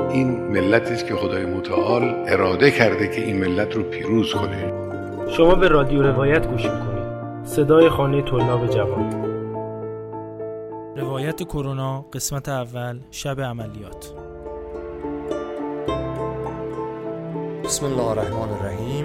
این ملتی است که خدای متعال اراده کرده که این ملت رو پیروز کنه. شما به رادیو روایت گوش می‌کنید. صدای خانه طلاب جوان. روایت کرونا قسمت اول شب عملیات. بسم الله الرحمن الرحیم.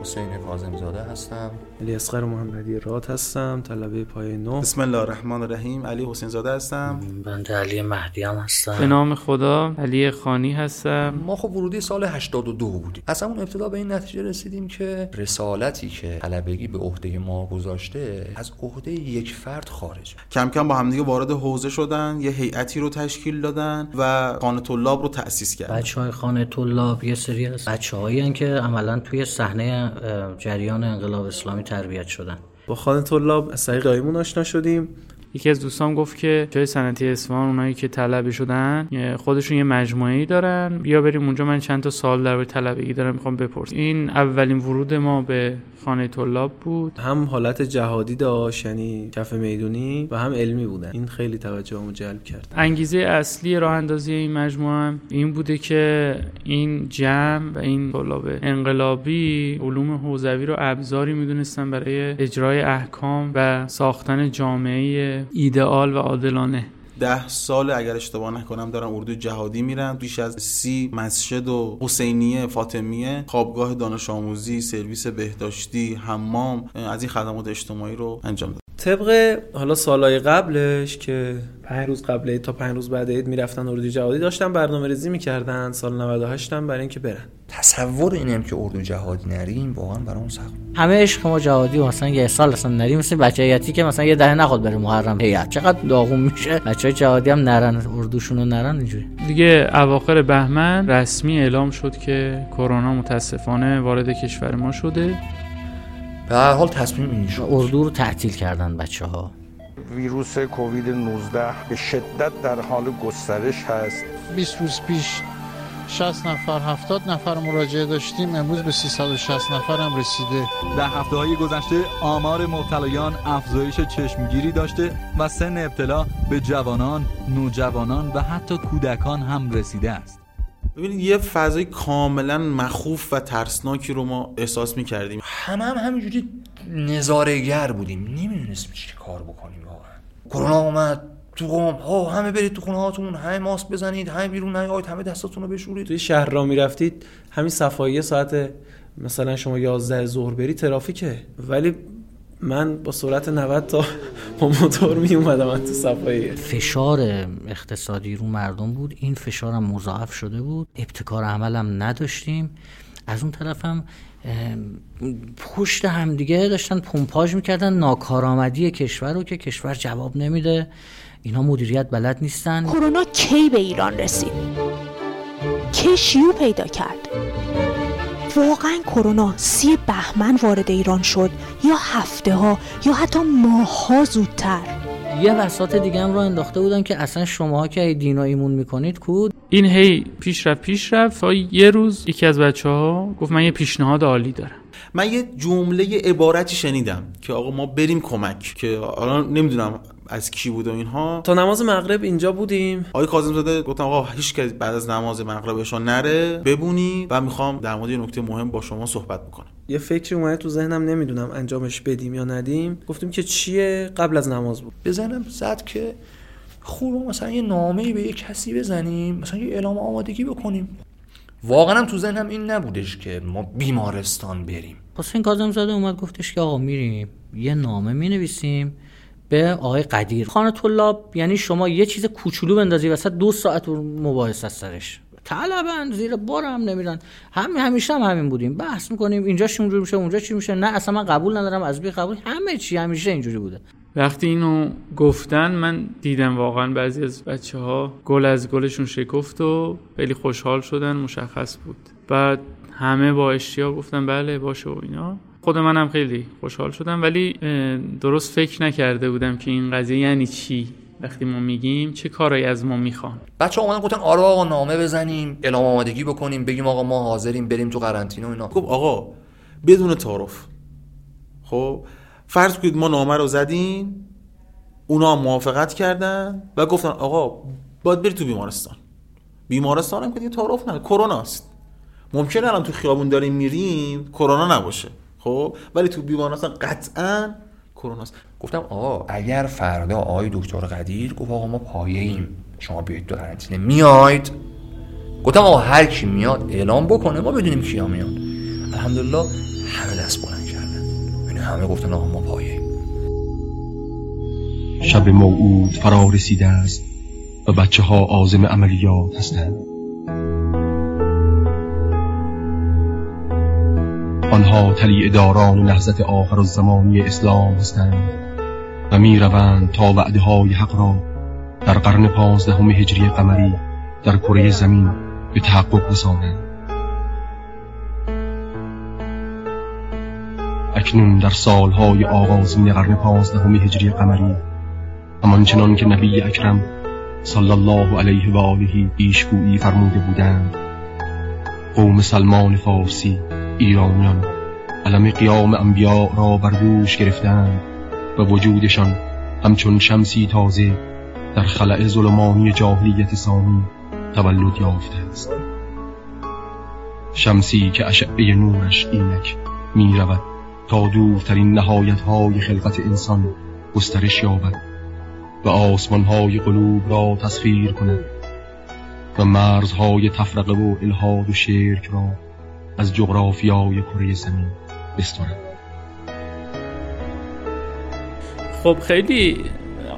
حسین کاظم زاده هستم. علی اصغر محمدی راد هستم. طلبه پای نو بسم الله الرحمن الرحیم. علی حسین زاده هستم. بنده علی مهدی هم هستم. به نام خدا علی خانی هستم. ما خب ورودی سال 82 بودیم. از همون ابتدا به این نتیجه رسیدیم که رسالتی که طلبگی به عهده ما گذاشته از عهده یک فرد خارج. کم کم با همدیگه وارد حوزه شدن یه هیئتی رو تشکیل دادن و خانه طلاب رو تأسیس کردن. بچه های خانه طلاب یه سری از بچه هایی که عملا توی صحنه جریان انقلاب اسلامی تربیت شدن. با خانه طلاب از طریق آشنا شدیم. یکی از دوستان گفت که جای صنعتی اصفهان اونایی که طلبه شدن خودشون یه مجموعه دارن. بیا بریم اونجا من چند تا سال در طلبگی دارم می‌خوام بپرسم. این اولین ورود ما به خانه طلاب بود. هم حالت جهادی داشت یعنی کف می‌دونی و هم علمی بودن. این خیلی توجهمو جلب کرد. انگیزه اصلی راه اندازی این مجموعه هم این بوده که این جمع و این طلاب انقلابی علوم حوزوی رو ابزاری می‌دونستن برای اجرای احکام و ساختن جامعه ایدئال و عادلانه. ده سال اگر اشتباه نکنم دارن اردو جهادی میرن. بیش از سی مسجد و حسینیه فاطمیه خوابگاه دانش آموزی سرویس بهداشتی حمام از این خدمات اجتماعی رو انجام داد طبق حالا سالهای قبلش که پنج روز قبل تا پنج روز بعد عید می‌رفتن اردو جهادی داشتن برنامه ریزی می‌کردن سال 98 هم برای اینکه برن. تصور اینم که اردو جهادی نریم واقعا برام سخت. همه عشق ما جهادی و مثلا یه سال اصلا نریم مثل بچه هیئتی که مثلا یه دهه نخواد بره محرم هیئت. چقدر داغون میشه. بچه های جهادی هم نرن اردوشون رو نرن اینجوری. دیگه اواخر بهمن رسمی اعلام شد که کرونا متاسفانه وارد کشور ما شده. به هر حال تصمیم این شد. اردو رو تعطیل کردن بچه ها ویروس کووید 19 به شدت در حال گسترش هست. 20 روز پیش 60 نفر 70 نفر مراجعه داشتیم. امروز به 360 نفر هم رسیده. در هفته های گذشته آمار مبتلایان افزایش چشمگیری داشته و سن ابتلا به جوانان، نوجوانان و حتی کودکان هم رسیده است. ببینید یه فضای کاملا مخوف و ترسناکی رو ما احساس می‌کردیم. همه هم همینجوری نظارهگر بودیم. نمی‌دونستیم چی کار بکنیم واقعا. کرونا اومد تو قوم ها همه برید تو خونه هاتون همه ماسک بزنید همه بیرون نیاید همه دستاتون رو بشورید. توی شهر را می‌رفتید همین صفایی ساعت مثلا شما 11 ظهر بری ترافیکه. ولی من با سرعت 90 تا با موتور می اومدم تو صفایی. فشار اقتصادی رو مردم بود. این فشار هم مضاعف شده بود. ابتکار عمل هم نداشتیم. از اون طرف هم پشت همدیگه داشتن پمپاژ می‌کردن. ناکارآمدی کشور رو که کشور جواب نمیده. اینا مدیریت بلد نیستن. کرونا کی به ایران رسید؟ کی شیوع پیدا کرد؟ واقعا کرونا سی بهمن وارد ایران شد یا هفته ها یا حتی ماه ها زودتر؟ یه وسط دیگه هم رو انداخته بودن که اصلا شما که دین و ایمون می‌کنید کود. این هی پیش رفت پیش رفت. یه روز یکی از بچه ها گفت من یه پیشنهاد عالی دارم. من یه جمله عبارتی شنیدم که آقا ما بریم کمک که حالا نمی‌دونم از کی بود و اینها. تا نماز مغرب اینجا بودیم. آقای کاظم زاده گفتم آقا هیچ کس بعد از نماز مغربشون نره ببونی و می‌خوام در مورد نکته مهم با شما صحبت بکنم. یه فکری اومده تو ذهنم نمی‌دونم انجامش بدیم یا ندیم. گفتیم که چیه؟ قبل از نماز بود. بزنم زد که خوب مثلا یه نامه به یه کسی بزنیم مثلا یه اعلام آمادگی بکنیم. واقعا هم تو ذهنم این نبودش که ما بیمارستان بریم. حسین کاظم زاده اومد گفتش که آقا میریم یه نامه می‌نویسیم. به آقای قدیر. خانه طلاب یعنی شما یه چیز کوچولو بندازی وسط دو ساعت مباحث از سرش. طلبن زیر بار هم نمیرن. هم همیشه هم همین بودیم. بحث می‌کنیم اینجا چی میشه اونجا چی میشه. نه اصلا من قبول ندارم از بی قبول. همه چی همیشه اینجوری بوده. وقتی اینو گفتن من دیدم واقعا بعضی از بچه ها گل از گلشون شکفت و خیلی خوشحال شدن مشخص بود. بعد همه با اشتیاق گفتن بله باشه و اینا. خود منم خیلی خوشحال شدم ولی درست فکر نکرده بودم که این قضیه یعنی چی؟ وقتی ما میگیم چه کارایی از ما می‌خوان؟ بچه اومدن گفتن آره آقا نامه بزنیم اعلام آمادگی بکنیم بگیم آقا ما حاضریم بریم تو قرنطینه و اینا. گفت آقا بدون تعارف. خب فرض کنید ما نامه رو زدیم اونا موافقت کردن و گفتن آقا باید بری تو بیمارستان. بیمارستان هم که دیگه تعارف نه کرونا است. ممکنه الان تو خیابون داریم میریم کرونا نباشه. خب ولی تو بیمارستان قطعا کرونا است گفتم آقا اگر فردا آقای دکتر قدیر گفت آقا ما پایه ایم شما بیاید تو قرنطینه. میاید گفتم آقا هر کی میاد اعلام بکنه ما بدونیم کیا میاد الحمدلله همه دست بلند کردن. یعنی همه گفتن آقا ما پایه شب موعود فرا رسیده است و بچه ها آزم عملیات هستند. آنها تلی اداران نهزت آخر الزمانی اسلام هستند و می روند تا وعده های حق را در قرن پانزدهم هجری قمری در کره زمین به تحقق رسانند. اکنون در سالهای آغازین قرن پانزدهم هجری قمری همان چنان که نبی اکرم صلی الله علیه و آله پیشگویی فرموده بودند قوم سلمان فارسی ایرانیان علم قیام انبیاء را بر دوش گرفتند و وجودشان همچون شمسی تازه در خلع ظلمانی جاهلیت ثانی تولد یافته است. شمسی که اشعه نورش اینک می رود تا دورترین نهایت های خلقت انسان گسترش یابد و آسمان های قلوب را تصویر کند و مرزهای تفرقه و الهاد و شرک را از جغرافیای کره زمین بسترد خب خیلی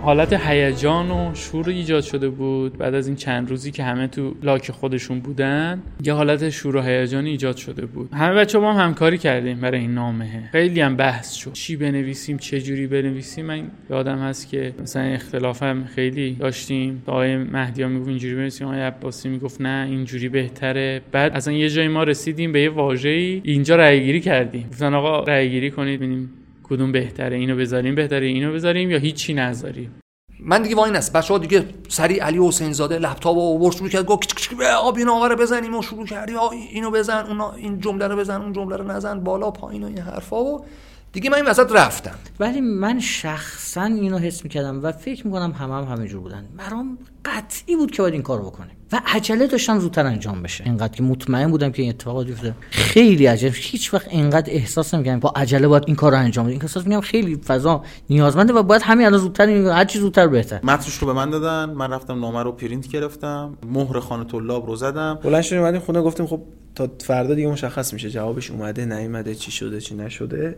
حالت هیجان و شور ایجاد شده بود بعد از این چند روزی که همه تو لاک خودشون بودن یه حالت شور و هیجانی ایجاد شده بود. همه بچه ما هم همکاری کردیم برای این نامه. خیلی هم بحث شد. چی بنویسیم چه جوری بنویسیم؟ من یادم هست که مثلا اختلاف هم خیلی داشتیم. آقای مهدی ها می‌گفت اینجوری بنویسیم آقای عباسی می‌گفت نه اینجوری بهتره. بعد اصلا یه جایی ما رسیدیم به یه واژه‌ای. اینجا رأی گیری کردیم. گفتن آقا رأی گیری کنید ببینیم کدوم بهتره اینو بذاریم بهتره اینو بذاریم یا هیچی نذاریم؟ من دیگه وای نست بچه‌ها دیگه سری علی حسین زاده لپتاپ رو آورد شروع کرد گفت آب این آقا رو بزنیم و شروع کردی اینو بزن اونا این جمله رو بزن اون جمله رو نزن بالا پایین و این حرفا و دیگه من این وسط رفتم. ولی من شخصا اینو حس می‌کردم و فکر می‌کنم همه هم همینجور بودن. برام قطعی بود که باید این کارو بکنیم و عجله داشتم زودتر انجام بشه. اینقدر که مطمئن بودم که این اتفاقات بیفته. خیلی عجله. هیچ وقت اینقدر احساس نمی‌کنم با عجله باید این کار رو انجام بدیم احساس می‌کنم خیلی فضا نیازمنده و باید همین الان زودتر هر چی زودتر بهتر. متنش رو به من دادن. من رفتم نامه رو پرینت گرفتم. مهر خانه طلاب رو زدم. بلند شدیم اومدیم خونه گفتیم خب تا فردا دیگه مشخص میشه. جوابش اومده نیومده چی شده چی نشده.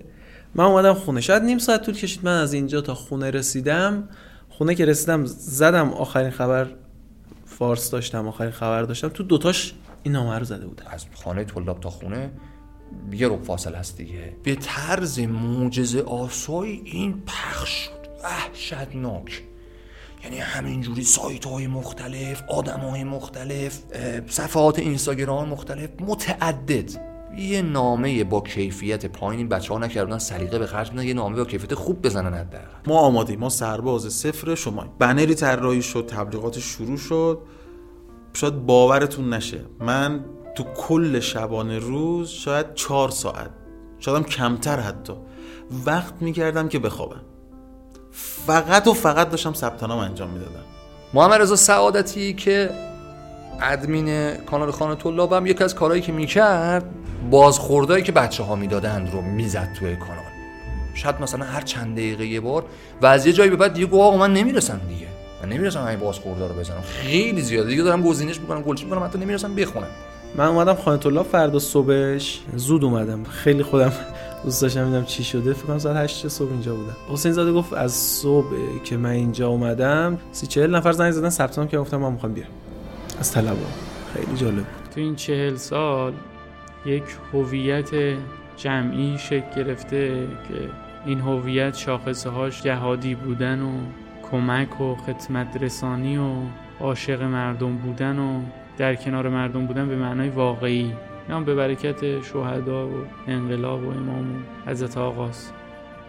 من اومدم خونه. شاید نیم ساعت طول کشید. من از اینجا تا خونه رسیدم. خونه که رسیدم زدم آخرین خبر. فارس داشتم آخرین خبر داشتم. تو دوتاش این نامه رو زده بودم از خانه طلاب تا خونه یه رو فاصله هست دیگه. به طرز معجزه آسایی این پخش شد. وحشتناک. یعنی همینجوری سایت های مختلف آدم های مختلف صفحات اینستاگرام مختلف متعدد. یه نامه با کیفیت پایین بچه ها نکردن سلیقه به خرج یه نامه با کیفیت خوب بزنن حداقل. ما آمادیم ما سرباز صفر شما بنری طراحی شد تبلیغات شروع شد. شاید باورتون نشه. من تو کل شبانه روز شاید چهار ساعت شاید هم کمتر حتی وقت می‌کردم که بخوابم. فقط و فقط داشتم ثبت نام انجام می‌دادم. محمد رضا سعادتی که ادمین کانال خانه طلابم یکی از کارهایی که می‌کرد بازخوردهایی که بچه ها می‌دادند رو می‌زد توی کانال. شاید مثلا هر چند دقیقه یه بار و از یه جایی به بعد دیگه گفت آقا من نمی‌رسم دیگه. من نمی‌رسم همین بازخورده رو بزنم. خیلی زیاده. دیگه دارم گزینش می‌کنم گلچین می‌کنم حتی نمی‌رسم بخونم. من اومدم خانه طلاب فردا صبحش زود اومدم. خیلی خودم دوست داشتم ببینم چی شده. فکر کنم ساعت 8 صبح اینجا بودم. حسین زاده گفت از صبح که من اینجا اومدم سی 40 نفر زنگ زدن ثبت نام که گفتم من می‌خوام بیام. از طلبا خیلی جالب بود. تو این چهل سال یک هویت جمعی شکل گرفته که این هویت شاخصه هاش جهادی بودن و کمک و خدمت رسانی و عاشق مردم بودن و در کنار مردم بودن به معنای واقعی. هم به برکت شهدا و انقلاب و امام و حضرت آقاست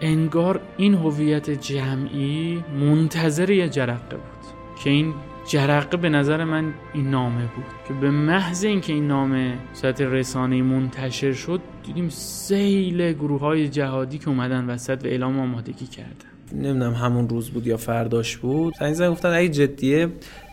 انگار این هویت جمعی منتظر یه جرقه بود که این جرقه به نظر من این نامه بود که به محض اینکه این نامه صورت رسانه منتشر شد دیدیم سیل گروه های جهادی که اومدن وسط و اعلام آمادگی کردن. نمی‌دونم همون روز بود یا فرداش بود. زنگ زنگ گفتن اگه جدیه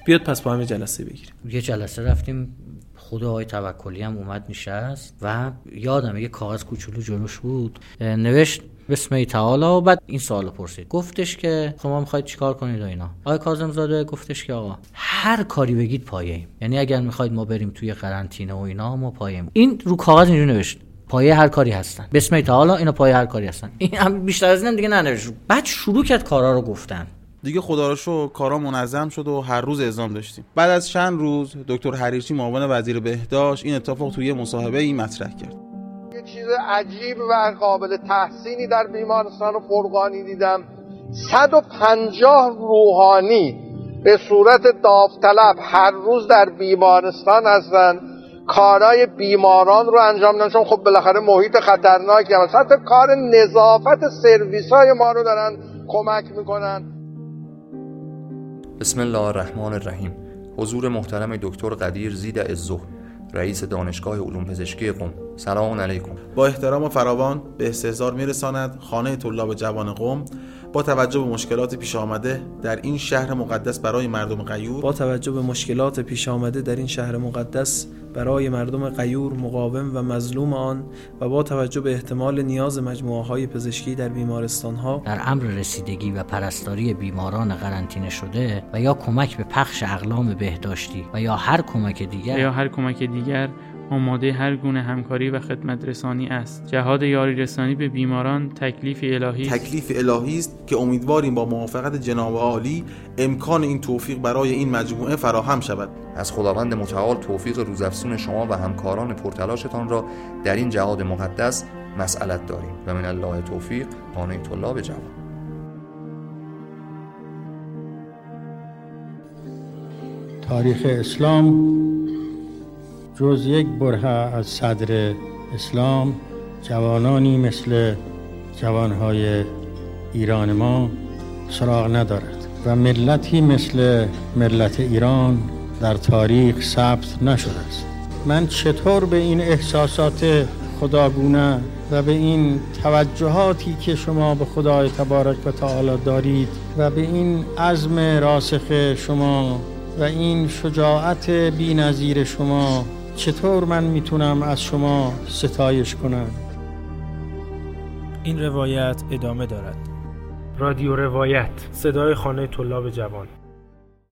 بیاد پس با هم جلسه بگیریم. یه جلسه رفتیم خود آقای توکلی هم اومد نشست و یادم یه کاغذ کوچولو جلوش بود. نوشت بسم تعالی. و بعد این سوال پرسید. گفتش که شما می‌خواید چیکار کنید و اینا. آقای کاظم زاده گفتش که آقا هر کاری بگید پایه ایم. یعنی اگر می‌خواید ما بریم توی قرنطینه و اینا ما پایه ایم. این رو کاغذ اینجوری نوشت. پایه هر کاری هستن. بسم تعالی اینا پایه هر کاری هستن. این هم بیشتر از این دیگه ننوشت بعد شروع کرد کارا رو گفتن. دیگه خدا رو شو کارا منظم شد و هر روز اعزام داشتیم. بعد از چند روز دکتر حریرچی معاون وزیر بهداشت این اتفاق توی مصاحبه ای مطرح کرد. چیز عجیب و قابل تحسینی در بیمارستان فرقانی دیدم. 150 روحانی به صورت داوطلب هر روز در بیمارستان هستن کارهای بیماران رو انجام میدن چون خب بالاخره محیط خطرناکی هم حتی کار نظافت سرویس های ما رو دارن کمک می‌کنن. بسم الله الرحمن الرحیم. حضور محترم دکتر قدیر زید الزهر رئیس دانشگاه علوم پزشکی قم. سلام علیکم. با احترام و فراوان به استهزار میرساند خانه طلاب جوان قم. با توجه به مشکلات پیش آمده در این شهر مقدس برای مردم غیور. با توجه به مشکلات پیش آمده در این شهر مقدس برای مردم غیور مقاوم و مظلوم آن و با توجه به احتمال نیاز مجموعه های پزشکی در بیمارستان ها در امر رسیدگی و پرستاری بیماران قرنطینه شده و یا کمک به پخش اقلام بهداشتی و یا هر کمک دیگر یا هر کمک دیگر آماده هر گونه همکاری و خدمت رسانی است. جهاد یاری رسانی به بیماران تکلیف الهی است. تکلیف الهی است که امیدواریم با موافقت جناب عالی امکان این توفیق برای این مجموعه فراهم شود. از خداوند متعال توفیق روزافزون شما و همکاران پرتلاشتان را در این جهاد مقدس مسئلت داریم و من الله توفیق خانه طلاب جوان. تاریخ اسلام جز یک بره از صدر اسلام جوانانی مثل جوانهای ایران ما سراغ ندارد و ملتی مثل ملت ایران در تاریخ ثبت نشده است. من چطور به این احساسات خداگونه و به این توجهاتی که شما به خدای تبارک و تعالی دارید و به این عزم راسخ شما و این شجاعت بی شما چطور من می‌تونم از شما ستایش کنم؟ این روایت ادامه دارد. رادیو روایت صدای خانه طلاب جوان.